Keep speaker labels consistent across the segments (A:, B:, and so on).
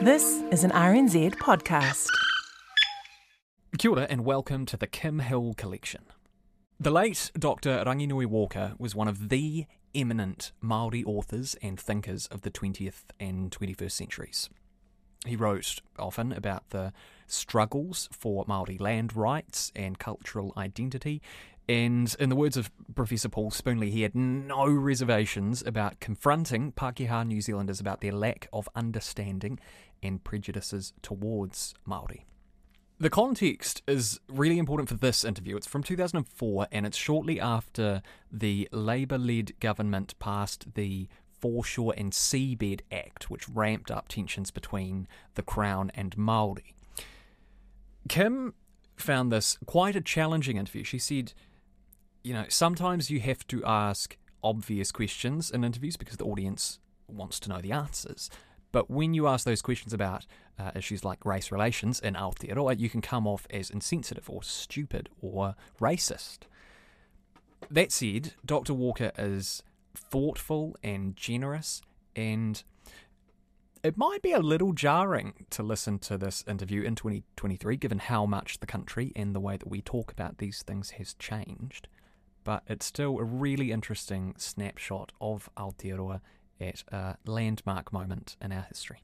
A: This is an RNZ podcast.
B: Kia ora and welcome to the Kim Hill Collection. The late Dr. Ranginui Walker was one of the eminent Māori authors and thinkers of the 20th and 21st centuries. He wrote often about the struggles for Māori land rights and cultural identity, and in the words of Professor Paul Spoonley, he had no reservations about confronting Pākehā New Zealanders about their lack of understanding and prejudices towards Māori. The context is really important for this interview. It's from 2004 and it's shortly after the Labour led government passed the Foreshore and Seabed Act, which ramped up tensions between the Crown and Māori. Kim found this quite a challenging interview. She said, you know, sometimes you have to ask obvious questions in interviews because the audience wants to know the answers. But when you ask those questions about uh, issues like race relations in Aotearoa, you can come off as insensitive or stupid or racist. That said, Dr. Walker is thoughtful and generous, and it might be a little jarring to listen to this interview in 2023, given how much the country and the way that we talk about these things has changed but it's still a really interesting snapshot of Aotearoa at a landmark moment in our history.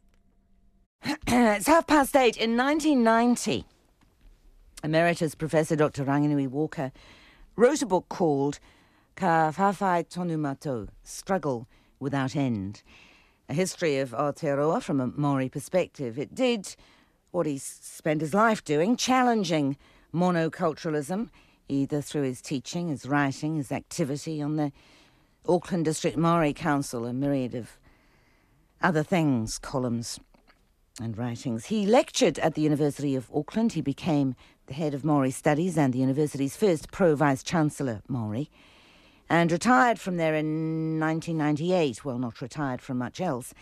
C: it's half past eight. In 1990, Emeritus Professor Dr. Ranginui Walker wrote a book called Ka Whawhai Tonu Matou, Struggle Without End, a history of Aotearoa from a Maori perspective. It did what he spent his life doing, challenging monoculturalism either through his teaching, his writing, his activity on the Auckland District Maori Council, a myriad of other things, columns and writings. He lectured at the University of Auckland. He became the head of Maori Studies and the university's first pro vice chancellor Maori, and retired from there in 1998. Well, not retired from much else.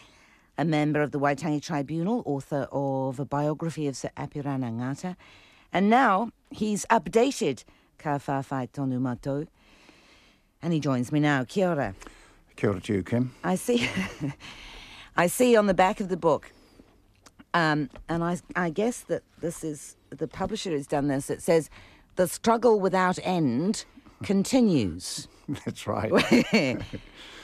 C: A member of the Waitangi Tribunal, author of a biography of Sir Apirana Ngata, and now he's updated Ka whawhai tonu. And he joins me now. Kia ora.
D: Kia ora to you, Kim.
C: I see, I see on the back of the book, um, and I, I guess that this is, the publisher has done this, it says, the struggle without end continues.
D: That's right.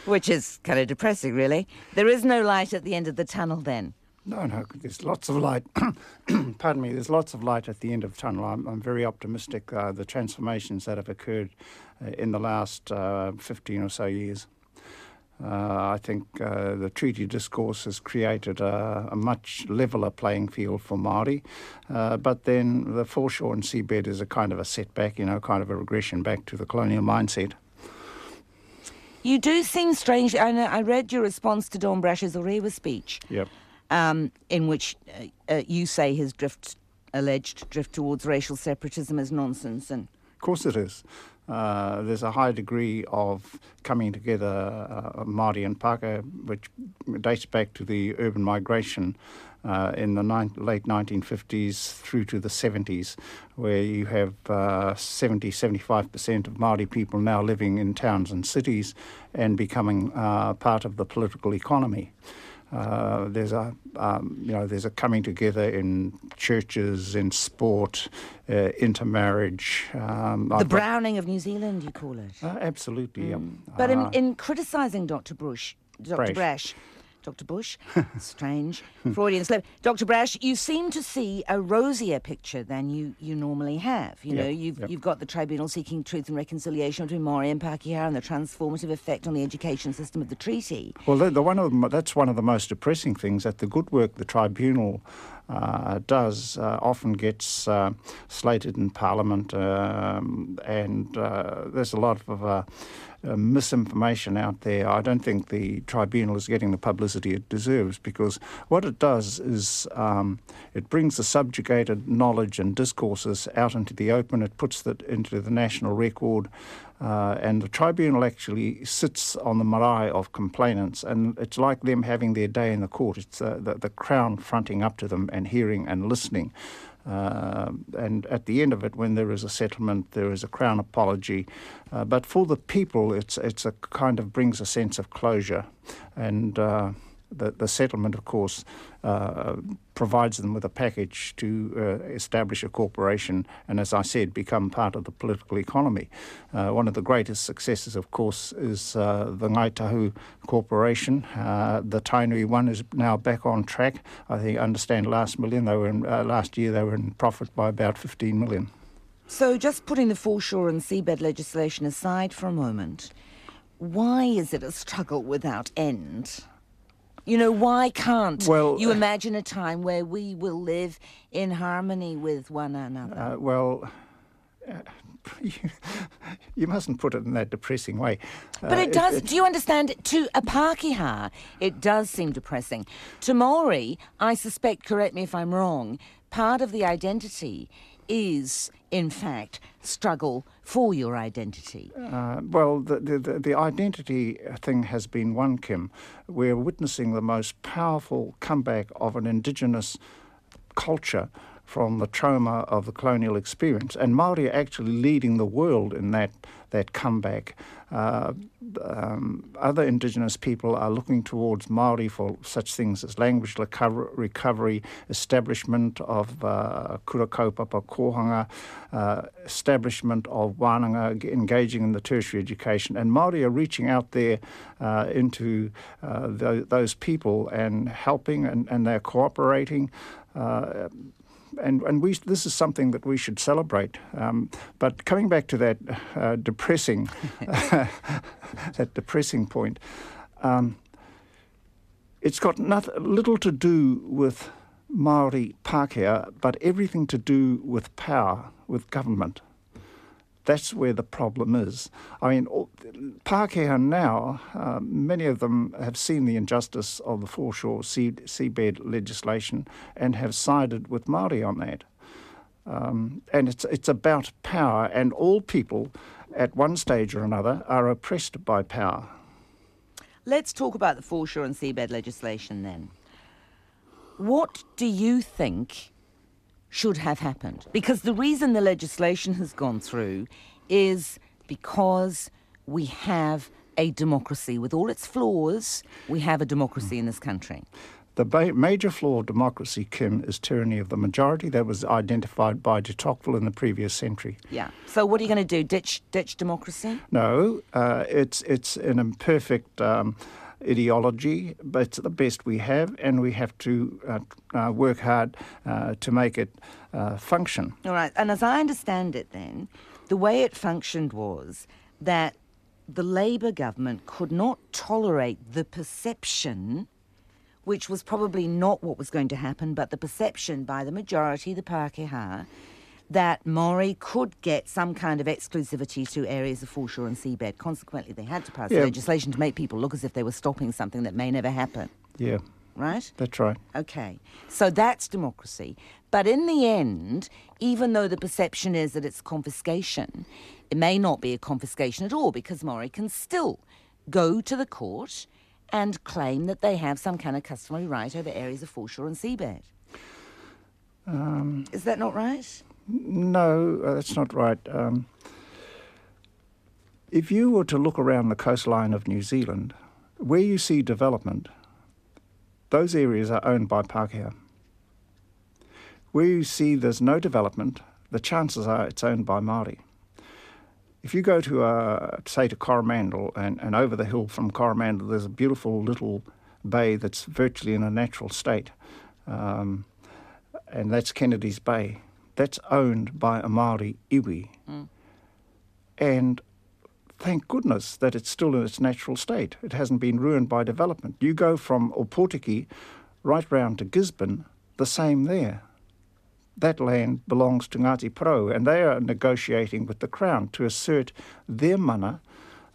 C: Which is kind of depressing, really. There is no light at the end of the tunnel then.
D: No, no, there's lots of light. Pardon me, there's lots of light at the end of the tunnel. I'm, I'm very optimistic. Uh, the transformations that have occurred uh, in the last uh, 15 or so years. Uh, I think uh, the treaty discourse has created a, a, much leveler playing field for Māori, uh, but then the foreshore and seabed is a kind of a setback, you know, kind of a regression back to the colonial mindset.
C: You do seem strange. I, know, I read your response to Don Brash's Orewa speech.
D: Yep
C: um, in which uh, uh, you say his drift, alleged drift towards racial separatism is nonsense. And
D: of course, it is. Uh, there's a high degree of coming together, uh, Māori and Pākehā, which dates back to the urban migration uh, in the late 1950s through to the 70s, where you have uh, 70, 75% of Māori people now living in towns and cities and becoming uh, part of the political economy. Uh, there's a um, you know there's a coming together in churches, in sport, uh, intermarriage.
C: Um, the I've Browning got, of New Zealand, you call it?
D: Uh, absolutely.
C: Mm. But in, uh, in criticising Dr. Bush, Dr. Brash, Brash Dr. Bush. Strange. Freudian slip. Dr. Brash, you seem to see a rosier picture than you, you normally have. You know, you've, yep. you've got the tribunal seeking truth and reconciliation between Maori and Pākehā and the transformative effect on the education system of the treaty.
D: Well, the, the one of the, that's one of the most depressing things, that the good work the tribunal does uh, often gets uh, slated in Parliament, um, and uh, there's a lot of uh, uh, misinformation out there. I don't think the tribunal is getting the publicity it deserves because what it does is um, it brings the subjugated knowledge and discourses out into the open. It puts that into the national record. Uh, and the tribunal actually sits on the marae of complainants, and it's like them having their day in the court. It's uh, the, the Crown fronting up to them and hearing and listening. Uh, and at the end of it, when there is a settlement, there is a Crown apology. Uh, but for the people, it's, it's a kind of brings a sense of closure. And uh, the, the settlement, of course, uh, provides them with a package to uh, establish a corporation and, as I said, become part of the political economy. Uh, one of the greatest successes, of course, is uh, the Ngai Tahu Corporation. Uh, the Tainui one is now back on track. I think understand last million they were in, uh, last year they were in profit by about 15 million.
C: So, just putting the foreshore and seabed legislation aside for a moment, why is it a struggle without end? You know, why can't
D: Well,
C: you imagine a time where we will live in harmony with one another?
D: Uh, well, uh, you, you mustn't put it in that depressing way.
C: But
D: Uh,
C: it does. do you understand? To a Pākehā, it does seem depressing. To Maori, I suspect, correct me if I'm wrong, part of the identity is, in fact, struggle for your identity.
D: Uh, well, the, the, the- identity thing has been one, Kim. We're witnessing the most powerful comeback of an indigenous culture from the trauma of the colonial experience. And Māori are actually leading the world in that, that comeback. Uh, um, other indigenous people are looking towards Māori for such things as language recover- recovery, establishment of uh, kura kaupapa kohanga, uh, establishment of wānanga, engaging in the tertiary education. And Māori are reaching out there uh, into uh, tho- those people and helping, and, and they're cooperating. And and we this is something that we should celebrate. Um, but coming back to that uh, depressing that depressing point, um, it's got nothing, little to do with Maori Pākehā, but everything to do with power, with government. That's where the problem is. I mean, Pākehā now, uh, many of them have seen the injustice of the foreshore sea, seabed legislation and have sided with Māori on that. Um, and it's, it's about power, and all people at one stage or another are oppressed by power.
C: Let's talk about the foreshore and seabed legislation then. What do you think should have happened? Because the reason the legislation has gone through is because we have a democracy. With all its flaws, we have a democracy in this country.
D: The ba- major flaw of democracy, Kim, is tyranny of the majority. That was identified by de Tocqueville in the previous century.
C: Yeah. So what are you going to do? Ditch, ditch democracy?
D: No, uh, it's it's an imperfect um, ideology, but it's the best we have, and we have to uh, uh, work hard uh, to make it uh, function.
C: All right. And as I understand it, then, the way it functioned was that the Labour government could not tolerate the perception, which was probably not what was going to happen, but the perception by the majority, the Pākehā, that Maori could get some kind of exclusivity to areas of foreshore and seabed. Consequently, they had to pass
D: Yeah.
C: legislation to make people look as if they were stopping something that may never happen,
D: Yeah,
C: right?
D: that's right.
C: Okay, so that's democracy. But in the end, even though the perception is that it's confiscation, it may not be a confiscation at all because Maori can still go to the court and claim that they have some kind of customary right over areas of foreshore and seabed.
D: Um,
C: Is that not right?
D: No, uh, that's not right. Um, if you were to look around the coastline of New Zealand, where you see development, those areas are owned by Pākehā. Where you see there's no development, the chances are it's owned by Māori. If you go to, uh, say, to Coromandel and, and over the hill from Coromandel, there's a beautiful little bay that's virtually in a natural state, um, and that's Kennedy's Bay. That's owned by a Māori iwi. And thank goodness that it's still in its natural state. It hasn't been ruined by development. You go from Opotiki right round to Gisborne, the same there. That land belongs to Ngāti Porou, and they are negotiating with the Crown to assert their mana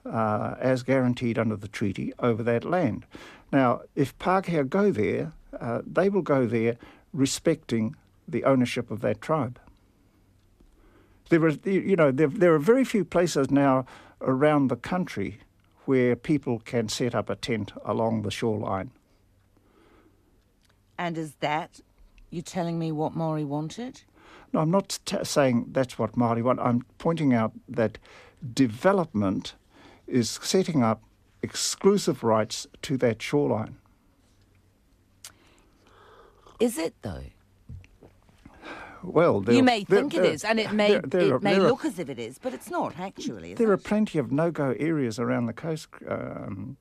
D: uh, as guaranteed under the treaty over that land. Now, if Pākehā go there, uh, they will go there respecting the ownership of that tribe. There are, you know, there, there are very few places now around the country where people can set up a tent along the shoreline.
C: And is that you telling me what Maori wanted?
D: No, I'm not t- saying that's what Māori want. I'm pointing out that development is setting up exclusive rights to that shoreline.
C: Is it though?
D: Well,
C: You may think it is, and it may
D: there- there are-
C: may
D: there are-
C: look as if it is, but it's not actually.
D: There
C: it?
D: are plenty of no-go areas around the coast, um,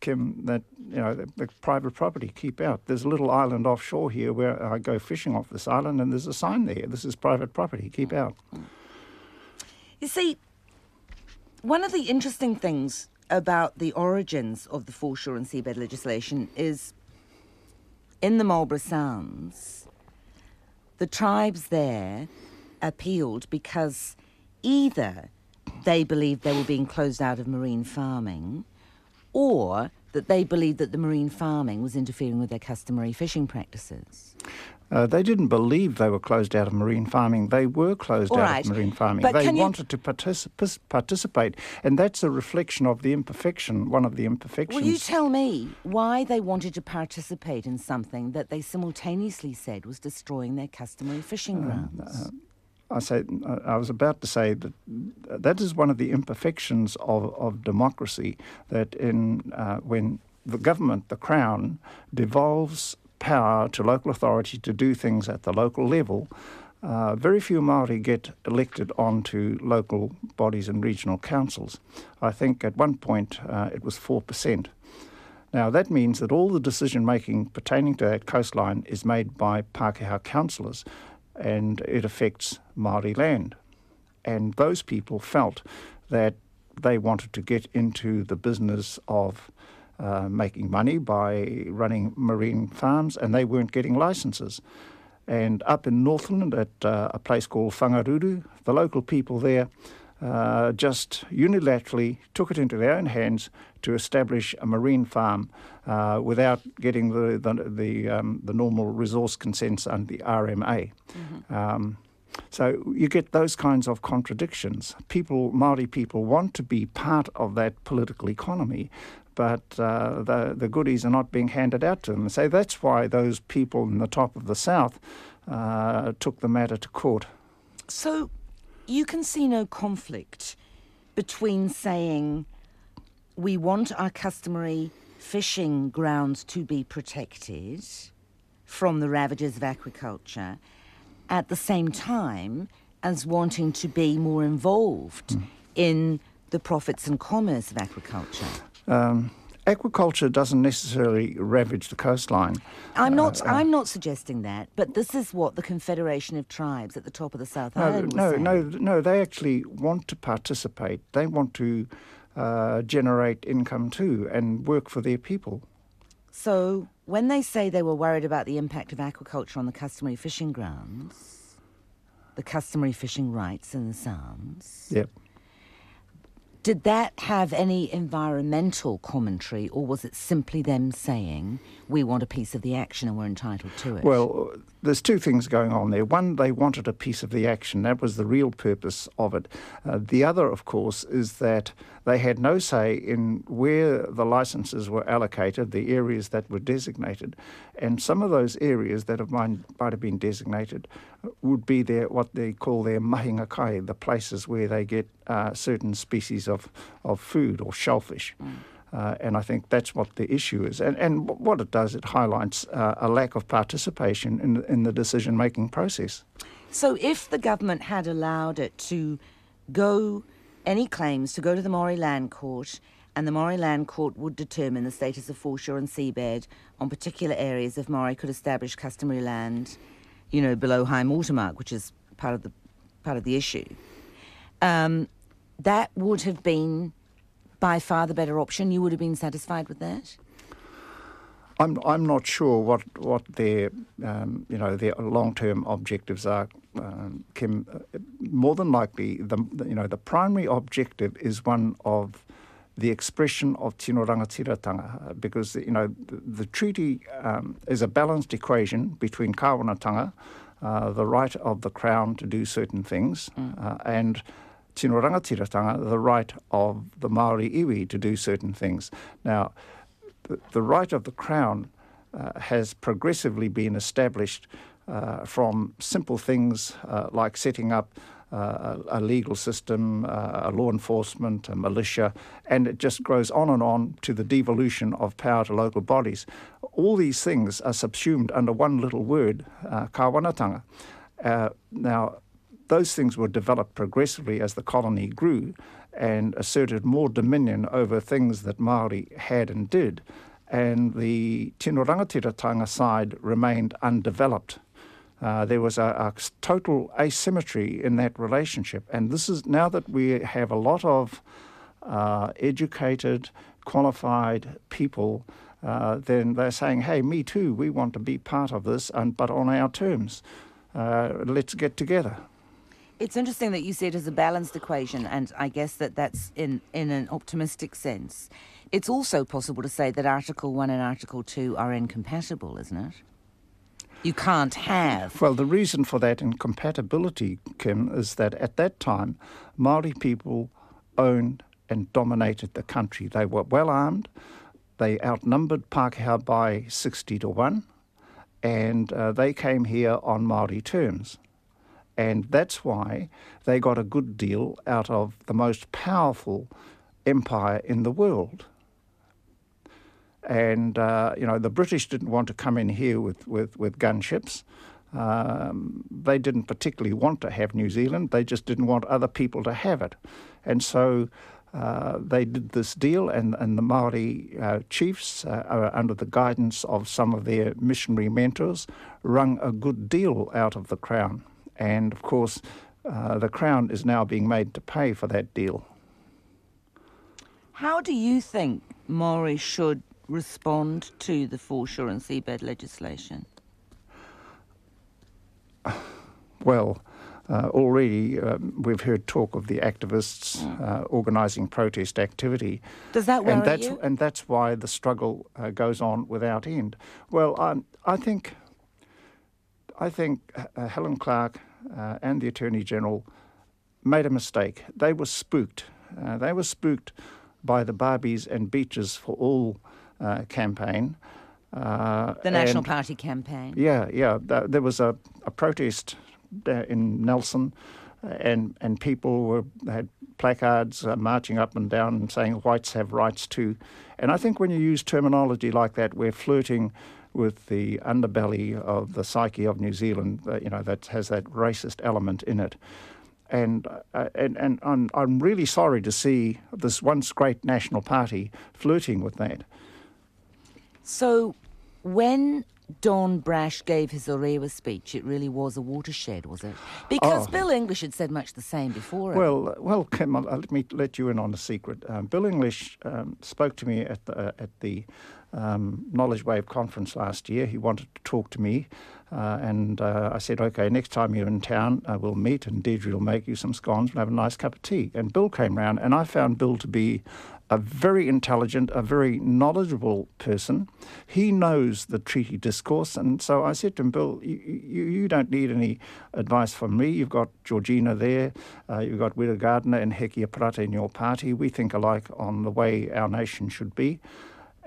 D: Kim, that you know the, the private property keep out. There's a little island offshore here where I go fishing off this island, and there's a sign there: "This is private property. Keep out."
C: You see, one of the interesting things about the origins of the foreshore and seabed legislation is in the Marlborough Sounds, the tribes there appealed because either they believed they were being closed out of marine farming or that they believed that the marine farming was interfering with their customary fishing practices.
D: Uh, they didn't believe they were closed out of marine farming. They were closed
C: All
D: out
C: right.
D: of marine farming.
C: But
D: they
C: can you-
D: wanted to particip- participate, and that's a reflection of the imperfection. One of the imperfections.
C: Will you tell me why they wanted to participate in something that they simultaneously said was destroying their customary fishing grounds?
D: I say I was about to say that that is one of the imperfections of, of democracy. That in uh, when the government, the crown, devolves power to local authority to do things at the local level, uh, very few Maori get elected onto local bodies and regional councils. I think at one point uh, it was four percent. Now, that means that all the decision making pertaining to that coastline is made by Pākehā councillors and it affects Māori land. And those people felt that they wanted to get into the business of uh, making money by running marine farms and they weren't getting licenses. And up in Northland at uh, a place called Whangaruru, the local people there uh, just unilaterally took it into their own hands to establish a marine farm uh, without getting the the the, um, the normal resource consents under the RMA. Um, so you get those kinds of contradictions. People, Maori people, want to be part of that political economy, but uh, the the goodies are not being handed out to them. So that's why those people in the top of the south uh, took the matter to court.
C: So you can see no conflict between saying we want our customary fishing grounds to be protected from the ravages of aquaculture at the same time as wanting to be more involved in the profits and commerce of aquaculture.
D: Um, aquaculture doesn't necessarily ravage the coastline.
C: I'm not. I'm not suggesting that, but this is what the Confederation of Tribes at the top of the South
D: No,
C: Island
D: no, no, no. They actually want to participate. They want to uh, generate income too and work for their people.
C: So, when they say they were worried about the impact of aquaculture on the customary fishing grounds, the customary fishing rights in the Sounds,
D: Yep.
C: Did that have any environmental commentary, or was it simply them saying, we want a piece of the action and we're entitled to it?
D: Well, there's two things going on there. One, they wanted a piece of the action. That was the real purpose of it. Uh, the other, of course, is that they had no say in where the licenses were allocated, the areas that were designated. And some of those areas that have might, might have been designated would be their what they call their mahinga kai, the places where they get uh, certain species of, of food or shellfish. Uh, and I think that's what the issue is. And, and what it does, it highlights uh, a lack of participation in, in the decision making process.
C: So, if the government had allowed it to go, any claims to go to the Maori Land Court, and the Maori Land Court would determine the status of foreshore and seabed on particular areas if Maori could establish customary land, you know, below high watermark, which is part of the part of the issue, um, that would have been by far the better option. You would have been satisfied with that.
D: I'm I'm not sure what what their um, you know their long term objectives are, um, Kim. Uh, More than likely, the- you know the primary objective is one of the expression of tino rangatiratanga, uh, because you know the, the treaty um, is a balanced equation between kawanatanga, uh, the right of the crown to do certain things, uh, and tino rangatiratanga, the right of the Maori iwi to do certain things. Now the, the right of the Crown uh, has progressively been established uh, from simple things uh, like setting up uh, a, legal system, uh, a law enforcement, a militia, and it just grows on and on to the devolution of power to local bodies. all these things are subsumed under one little word, uh, kawanatanga. Uh, now, those things were developed progressively as the colony grew and asserted more dominion over things that Maori had and did. And the Tino Rangatiratanga side remained undeveloped. Uh, there was a, a, total asymmetry in that relationship. And this is now that we have a lot of uh, educated, qualified people, uh, then they're saying, hey, me too, we want to be part of this, and, but on our terms. Uh, let's get together.
C: It's interesting that you see it as a balanced equation, and I guess that that's in, in an optimistic sense. It's also possible to say that Article 1 and Article 2 are incompatible, isn't it? You can't have.
D: Well, the reason for that incompatibility, Kim, is that at that time, Maori people owned and dominated the country. They were well armed, they outnumbered Pākehā by 60 to 1, and uh, they came here on Maori terms. And that's why they got a good deal out of the most powerful empire in the world. And, uh, you know, the British didn't want to come in here with, with, with gunships. Um, they didn't particularly want to have New Zealand, they just didn't want other people to have it. And so uh, they did this deal, and, and the Maori uh, chiefs, uh, under the guidance of some of their missionary mentors, wrung a good deal out of the Crown. And of course, uh, the Crown is now being made to pay for that deal.
C: How do you think Maori should respond to the foreshore and seabed legislation?
D: Well, uh, already um, we've heard talk of the activists mm. uh, organising protest activity.
C: Does that worry
D: and that's,
C: you?
D: And that's why the struggle uh, goes on without end. Well, um, I think I think uh, Helen Clark uh, and the Attorney General made a mistake. They were spooked. Uh, they were spooked by the Barbies and Beaches for All uh, campaign.
C: Uh, the National Party campaign.
D: Yeah, yeah. There was a, a protest there in Nelson, and and people were had placards uh, marching up and down and saying whites have rights too. And I think when you use terminology like that, we're flirting with the underbelly of the psyche of New Zealand, uh, you know, that has that racist element in it. And, uh, and, and I'm, I'm really sorry to see this once great national party flirting with that.
C: So, when Don Brash gave his Orewa speech, it really was a watershed, was it? Because oh. Bill English had said much the same before.
D: Well, well, Kim, let me let you in on a secret. Um, Bill English um, spoke to me at the, uh, at the um, Knowledge Wave conference last year. He wanted to talk to me, uh, and uh, I said, "Okay, next time you're in town, uh, we'll meet, and Deirdre will make you some scones. We'll have a nice cup of tea." And Bill came round, and I found Bill to be a very intelligent, a very knowledgeable person. He knows the treaty discourse, and so I said to him, Bill, you, you, you don't need any advice from me. You've got Georgina there, uh, you've got Wira Gardiner and Hekia Parata in your party. We think alike on the way our nation should be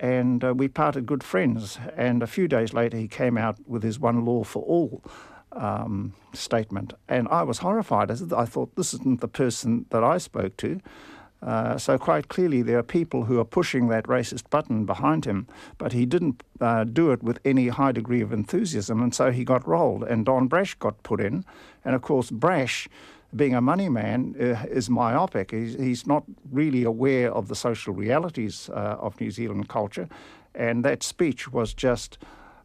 D: and uh, we parted good friends. And a few days later, he came out with his One Law for All um, statement, and I was horrified. I thought this isn't the person that I spoke to. Uh, so quite clearly, there are people who are pushing that racist button behind him, but he didn't uh, do it with any high degree of enthusiasm, and so he got rolled. And Don Brash got put in, and of course Brash being a money man, uh, is myopic. He's, he's, not really aware of the social realities uh, of New Zealand culture. And that speech was just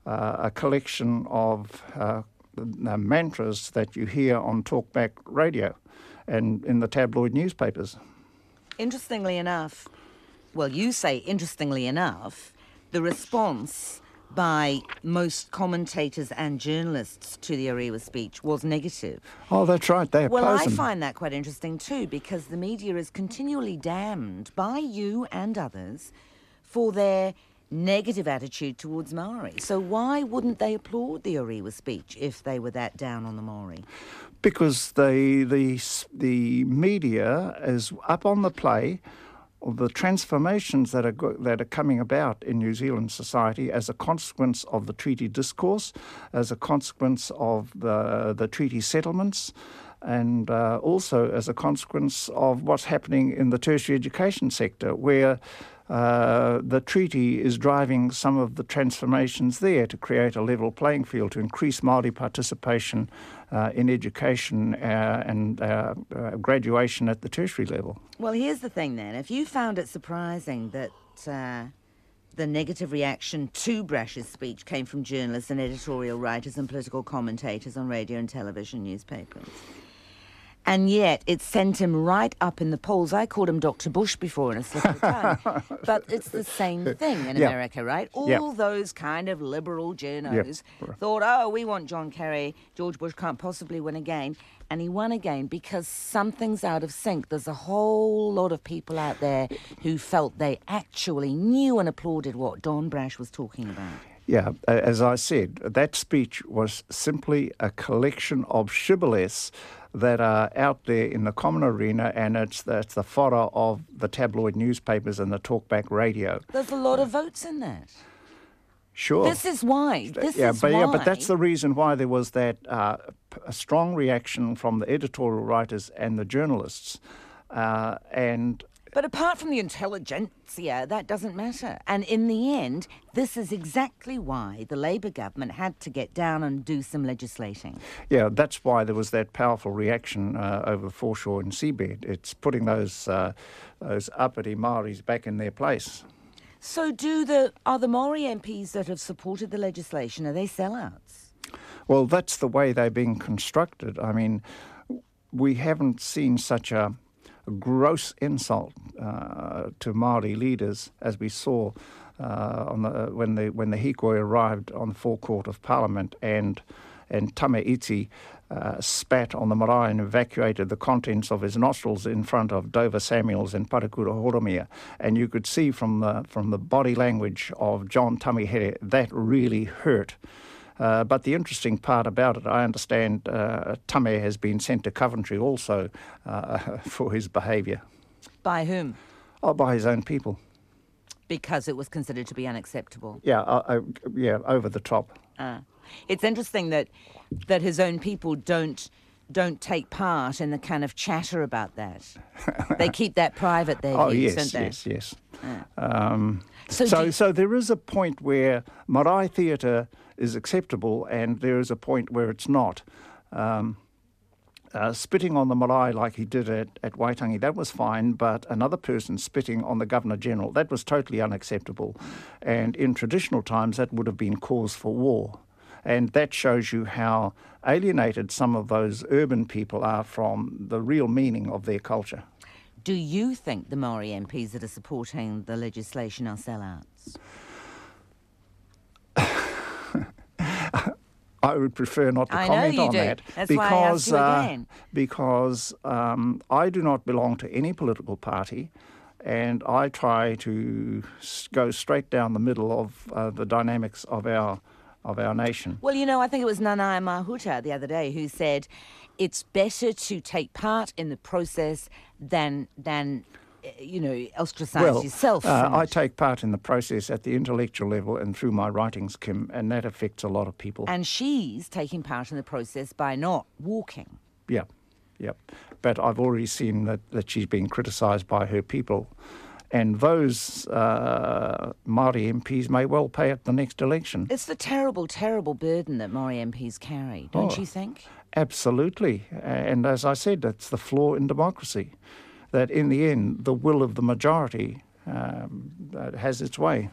D: uh, a collection of uh, mantras that you hear on talkback radio and in the tabloid newspapers.
C: Interestingly enough, well, you say interestingly enough, the response by most commentators and journalists to the Orewa speech was negative.
D: Oh, that's right. They
C: Well, I
D: him.
C: find that quite interesting too, because the media is continually damned by you and others for their negative attitude towards Maori. So why wouldn't they applaud the Orewa speech if they were that down on the Maori?
D: Because the the the media is up on the play of the transformations that are that are coming about in New Zealand society as a consequence of the treaty discourse, as a consequence of the the treaty settlements, and uh, also as a consequence of what's happening in the tertiary education sector, where uh, the treaty is driving some of the transformations there to create a level playing field, to increase Māori participation uh, in education uh, and uh, uh, graduation at the tertiary level.
C: Well, here's the thing then. If you found it surprising that uh, the negative reaction to Brash's speech came from journalists and editorial writers and political commentators on radio and television newspapers, and yet it sent him right up in the polls. I called him Dr. Bush before in a slip of tongue. but it's the same thing in
D: Yeah.
C: America, right? All
D: Yeah.
C: those kind of liberal journos thought, oh, we want John Kerry. George Bush can't possibly win again. And he won again because something's out of sync. There's a whole lot of people out there who felt they actually knew and applauded what Don Brash was talking about.
D: Yeah, as I said, that speech was simply a collection of shibboleths that are out there in the common arena, and it's the, it's the fodder of the tabloid newspapers and the talkback radio.
C: There's a lot of votes in that.
D: Sure.
C: This is why. This
D: yeah,
C: is
D: but
C: why.
D: yeah, but that's the reason why there was that uh, p- a strong reaction from the editorial writers and the journalists, uh, and
C: But apart from the intelligentsia, that doesn't matter. And in the end, this is exactly why the Labour government had to get down and do some legislating.
D: yeah, that's why there was that powerful reaction uh, over the foreshore and seabed. It's putting those uh, those uppity Maoris back in their place.
C: So, do the are the Maori MPs that have supported the legislation are they sellouts?
D: Well, that's the way they're being constructed. I mean, we haven't seen such a gross insult uh, to Maori leaders as we saw uh, on the, when the when the Hikoi arrived on the forecourt of Parliament and and Tame Iti uh, spat on the marae and evacuated the contents of his nostrils in front of Dover Samuels and Parekura Horomia. And you could see from the from the body language of John Tamihere that really hurt. Uh, but the interesting part about it, I understand uh, Tame has been sent to Coventry also uh, for his behaviour,
C: By whom?
D: oh, by his own people.
C: Because it was considered to be unacceptable.
D: Yeah, uh, uh, yeah, over the top.
C: Ah. It's interesting that that his own people don't don't take part in the kind of chatter about that. they keep that private. Their
D: Oh
C: views,
D: yes,
C: they?
D: yes, yes. Um,
C: So
D: so, so there is a point where marae theatre is acceptable, and there is a point where it's not. Um, uh, spitting on the marae like he did at, at Waitangi, that was fine, but another person spitting on the Governor General, that was totally unacceptable. And in traditional times, that would have been cause for war. And that shows you how alienated some of those urban people are from the real meaning of their culture.
C: Do you think the Maori MPs that are supporting the legislation are sellouts?
D: I would prefer not to
C: I
D: comment on
C: do.
D: that
C: That's why I asked
D: because uh, because um, I do not belong to any political party, and I try to go straight down the middle of uh, the dynamics of our of our nation.
C: Well, you know, I think it was Nanaia Mahuta the other day who said it's better to take part in the process than than uh, you know ostracize
D: well,
C: yourself.
D: uh, I take part in the process at the intellectual level and through my writings, Kim, and that affects a lot of people.
C: and she's taking part in the process by not walking.
D: Yeah, yeah. But I've already seen that, that she's been criticised by her people. And those uh, Māori MPs may well pay at the next election.
C: It's the terrible, terrible burden that Maori MPs carry, don't
D: Oh.
C: you think?
D: Absolutely. And as I said, that's the flaw in democracy. That in the end, the will of the majority um, has its way.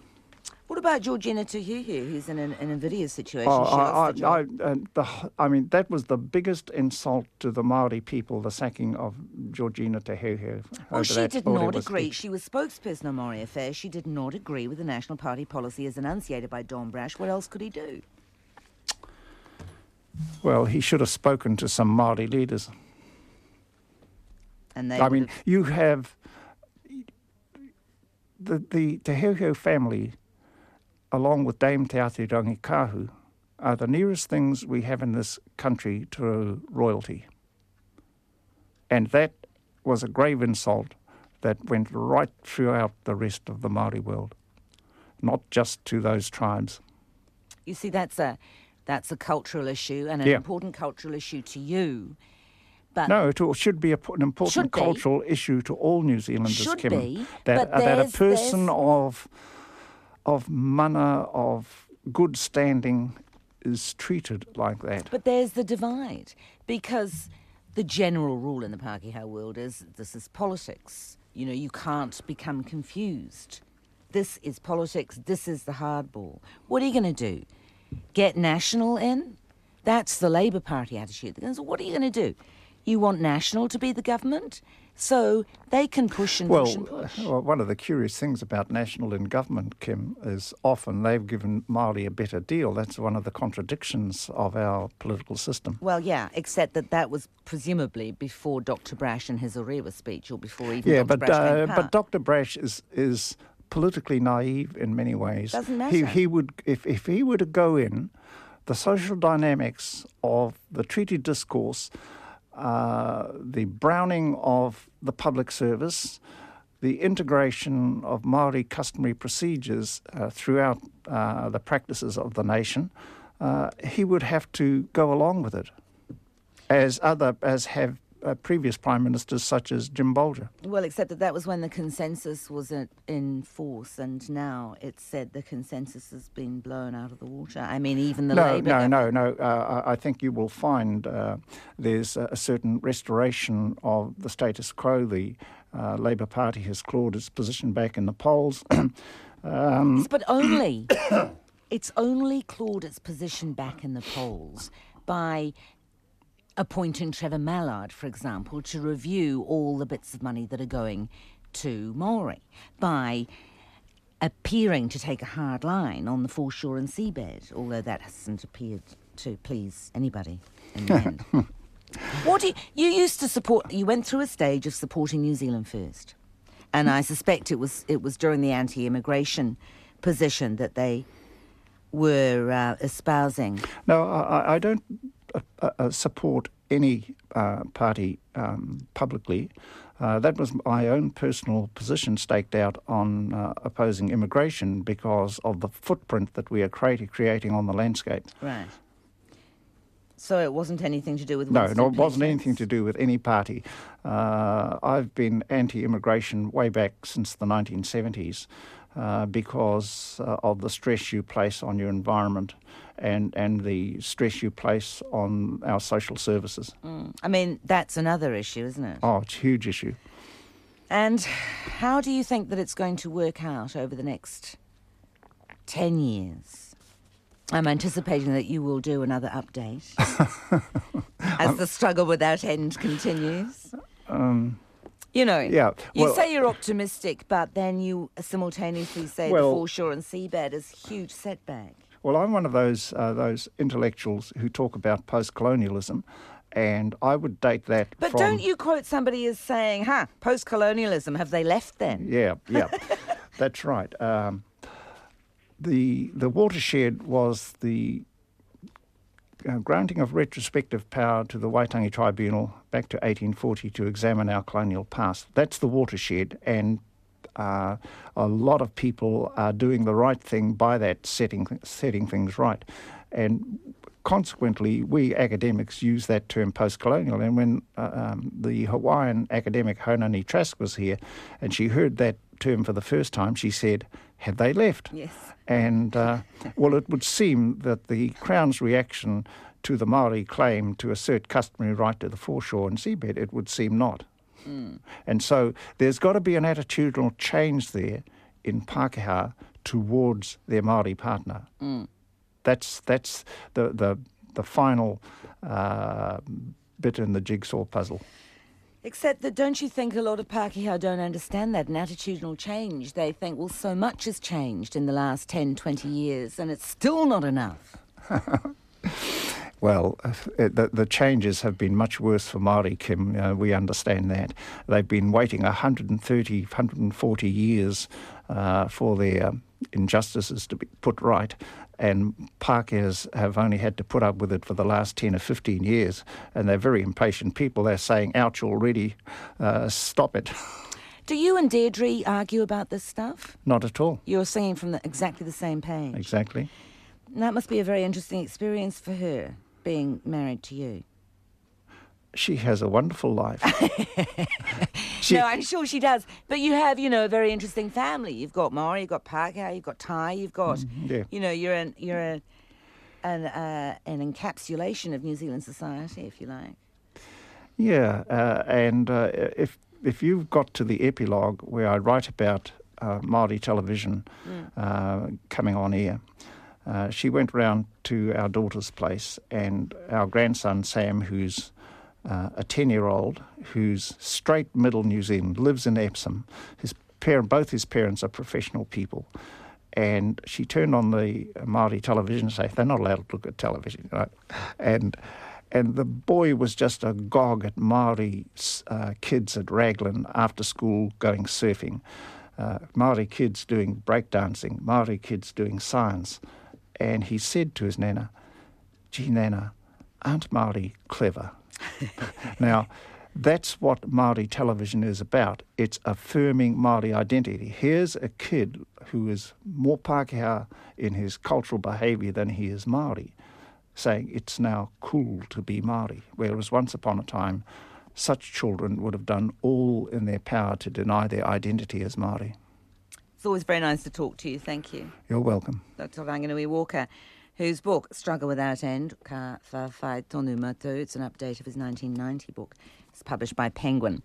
C: What about Georgina Te Heuheu, who's in an, an invidious situation?
D: Oh,
C: she lost the
D: I, I. I, the, I mean, that was the biggest insult to the Maori people, the sacking of Georgina Heuheu.
C: Oh,
D: well,
C: she did not agree. She was spokesperson on Maori Affairs. She did not agree with the National Party policy as enunciated by Don Brash. What else could he do?
D: Well, he should have spoken to some Maori leaders.
C: And they
D: I mean,
C: have-
D: you have the the Te Heuheu family, along with Dame Te Atairangikaahu, are the nearest things we have in this country to royalty. And that was a grave insult that went right throughout the rest of the Maori world, not just to those tribes.
C: you see, that's a that's a cultural issue and an
D: Yeah.
C: important cultural issue to you. But
D: No, it should be a, an important
C: Should be.
D: cultural issue to all New Zealanders,
C: Should
D: Kim.
C: be,
D: that,
C: but
D: uh, that a person of of mana, of good standing, is treated like that.
C: But there's the divide because the general rule in the Pākehā world is this is politics. You know, you can't become confused. This is politics, this is the hardball. What are you going to do? Get National in? That's the Labour Party attitude. What are you going to do? You want National to be the government? So they can push and
D: Well,
C: push and push.
D: well, one of the curious things about National in government, Kim, is often they've given Māori a better deal. That's one of the contradictions of our political system.
C: Well, yeah, except that that was presumably before Dr. Brash and his Orewa speech, or before even
D: Yeah,
C: Dr.
D: but uh, but Dr. Brash is is politically naive in many ways.
C: Doesn't
D: He
C: matter.
D: he would if if he were to go in, the social dynamics of the treaty discourse, uh, the browning of the public service, the integration of Maori customary procedures uh, throughout uh, the practices of the nation, uh, he would have to go along with it, as other as have uh, previous prime ministers such as Jim Bolger.
C: Well, except that that was when the consensus was in- in force, and now it's said the consensus has been blown out of the water. I mean, even the
D: no,
C: Labour.
D: no,
C: government-
D: no, no. Uh, I think you will find uh, there's a a certain restoration of the status quo. The uh, Labour Party has clawed its position back in the polls. um,
C: but only it's only clawed its position back in the polls by appointing Trevor Mallard, for example, to review all the bits of money that are going to Maori, by appearing to take a hard line on the foreshore and seabed, although that hasn't appeared to please anybody in the end. What do you, you used to support? You went through a stage of supporting New Zealand first, and I suspect it was it was during the anti-immigration position that they were uh, espousing.
D: no, I, I- I don't uh, uh, support any uh, party um, publicly. Uh, that was my own personal position staked out on uh, opposing immigration because of the footprint that we are creating, creating on the landscape.
C: Right. So it wasn't anything to do with
D: No,
C: Winston
D: no, it wasn't anything to do with any party. Uh, I've been anti-immigration way back since the 1970s uh, because uh, of the stress you place on your environment and, and the stress you place on our social services.
C: Mm. I mean, that's another issue, isn't it?
D: Oh, it's a huge issue.
C: And how do you think that it's going to work out over the next 10 years? I'm anticipating that you will do another update as the struggle without end continues.
D: Um,
C: You know,
D: yeah,
C: you say you're optimistic, but then you simultaneously say
D: Well-
C: the foreshore and seabed is huge setback.
D: Well, I'm one of those uh, those intellectuals who talk about post-colonialism, and I would date that
C: But
D: from
C: don't you quote somebody as saying, "Ha, post-colonialism, have they left then?"
D: Yeah, yeah, that's right. Um, the the watershed was the uh, granting of retrospective power to the Waitangi Tribunal back to 1840 to examine our colonial past. That's the watershed, and uh, a lot of people are doing the right thing by that, setting setting things right, and consequently, we academics use that term post-colonial. And when uh, um, the Hawaiian academic Haunani Trask was here, and she heard that term for the first time, she said, "Have they left?"
C: Yes.
D: And uh, well, it would seem that the Crown's reaction to the Maori claim to assert customary right to the foreshore and seabed, it would seem not. And so there's got to be an attitudinal change there in Pākehā towards their Maori partner. That's that's the the the final uh, bit in the jigsaw puzzle.
C: Except that don't you think a lot of Pākehā don't understand that, an attitudinal change? They think, well, so much has changed in the last 10, 20 years, and it's still not enough.
D: Well, uh, the, the changes have been much worse for Māori, Kim. Uh, we understand that. They've been waiting 130, 140 years uh, for their injustices to be put right, and Pākehās have only had to put up with it for the last 10 or 15 years, and they're very impatient people. They're saying, ouch already, uh, stop it.
C: Do you and Deirdre argue about this stuff?
D: Not at all.
C: You're singing from the, exactly the same page.
D: Exactly.
C: That must be a very interesting experience for her, being married to you.
D: She has a wonderful life.
C: She, no, I'm sure she does. But you have, you know, a very interesting family. You've got Maori, you've got Pākehā, you've got Thai, you've got, mm, yeah. you know, you're an you're a, an uh, an encapsulation of New Zealand society, if you like.
D: Yeah, uh, and uh, if if you've got to the epilogue where I write about uh, Maori television mm. Uh, coming on air. Uh, she went round to our daughter's place, and our grandson Sam, who's uh, a 10 year old who's straight middle New Zealand, lives in Epsom. His parent, both his parents are professional people. And she turned on the Māori television and said, they're not allowed to look at television, right? And, and the boy was just agog at Māori uh, kids at Raglan after school going surfing. Uh, Māori kids doing breakdancing, Māori kids doing science. And he said to his nana, Gee, Nana, aren't Māori clever? now, that's what Māori television is about. It's affirming Māori identity. Here's a kid who is more Pākehā in his cultural behaviour than he is Māori, saying it's now cool to be Māori, whereas once upon a time, such children would have done all in their power to deny their identity as Māori.
C: It's always very nice to talk to you. Thank you.
D: You're welcome.
C: Dr. Ranginui Walker whose book, Struggle Without End, Ka Whawhai Tonu Matou, it's an update of his 1990 book. It's published by Penguin.